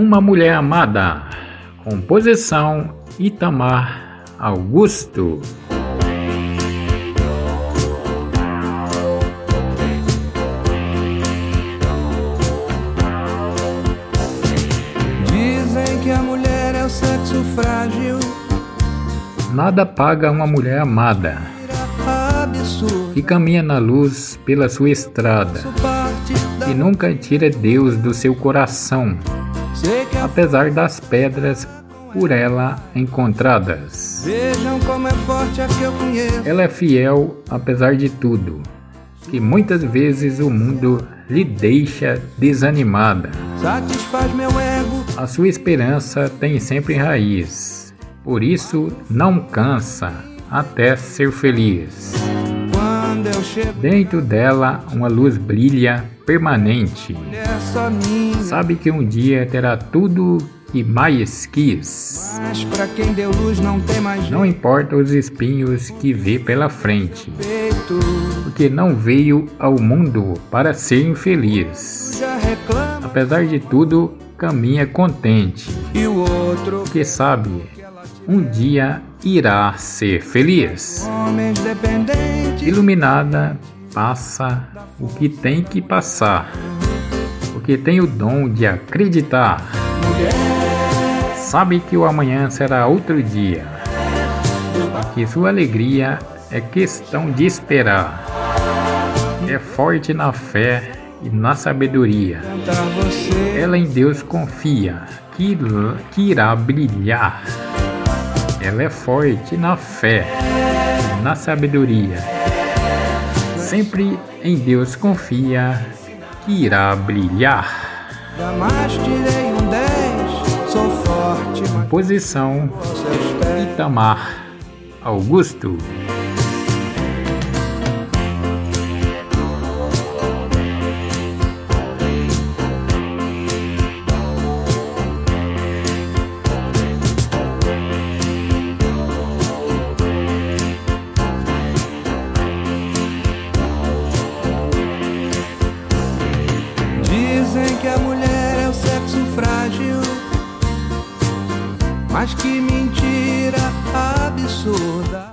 Uma Mulher Amada, composição Itamar Augusto. Dizem que a mulher é o sexo frágil. Nada paga uma mulher amada que caminha na luz pela sua estrada e nunca tira Deus do seu coração. Apesar das pedras por ela encontradas. É. Ela é fiel apesar de tudo, que muitas vezes o mundo lhe deixa desanimada. A sua esperança tem sempre raiz, por isso não cansa até ser feliz. Quando eu chego, Dentro dela uma luz brilha permanente. Sabe que um dia terá tudo que mais quis. Mas pra quem deu luz não tem mais Não importa os espinhos que vê pela frente, porque não veio ao mundo para ser infeliz. Apesar de tudo, caminha contente, E o outro, porque sabe, um dia irá ser feliz. Iluminada, passa o que tem que passar, porque tem o dom de acreditar. Sabe que o amanhã será outro dia, que sua alegria é questão de esperar. É forte na fé e na sabedoria. Ela em Deus confia, que, que irá brilhar. Ela é forte na fé, na sabedoria. Sempre em Deus confia, que irá brilhar. Jamais tirei um 10. Sou forte, mas Posição aos seus pés. Itamar Augusto. Frágil. Mas que mentira absurda.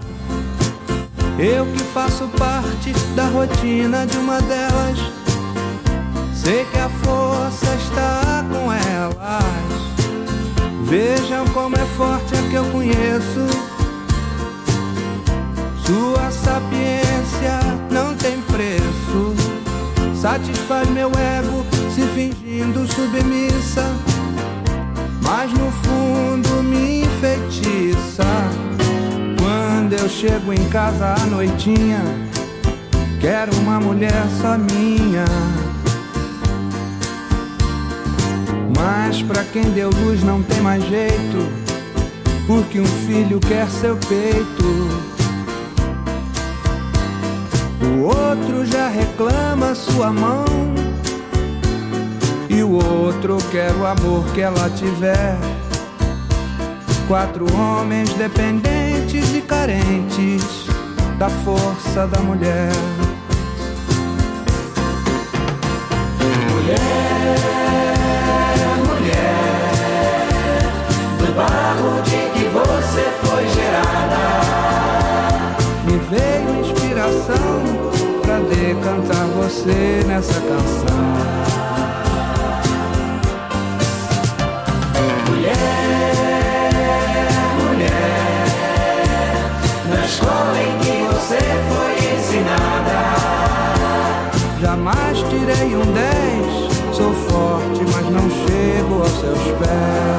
Eu que faço parte da rotina de uma delas. Sei que a força está com elas. Vejam como é forte a que eu conheço. Sua sapiência não tem preço. Satisfaz meu ego se fingindo submissa. Mas no fundo me enfeitiça. Quando eu chego em casa à noitinha, quero uma mulher só minha. Mas pra quem deu luz não tem mais jeito, porque um filho quer seu peito. O outro já reclama sua mão. O outro quer o amor que ela tiver. Quatro homens dependentes e carentes da força da mulher. Me veio inspiração pra decantar você nessa canção. Jamais tirei um 10. Sou forte, mas não chego aos seus pés.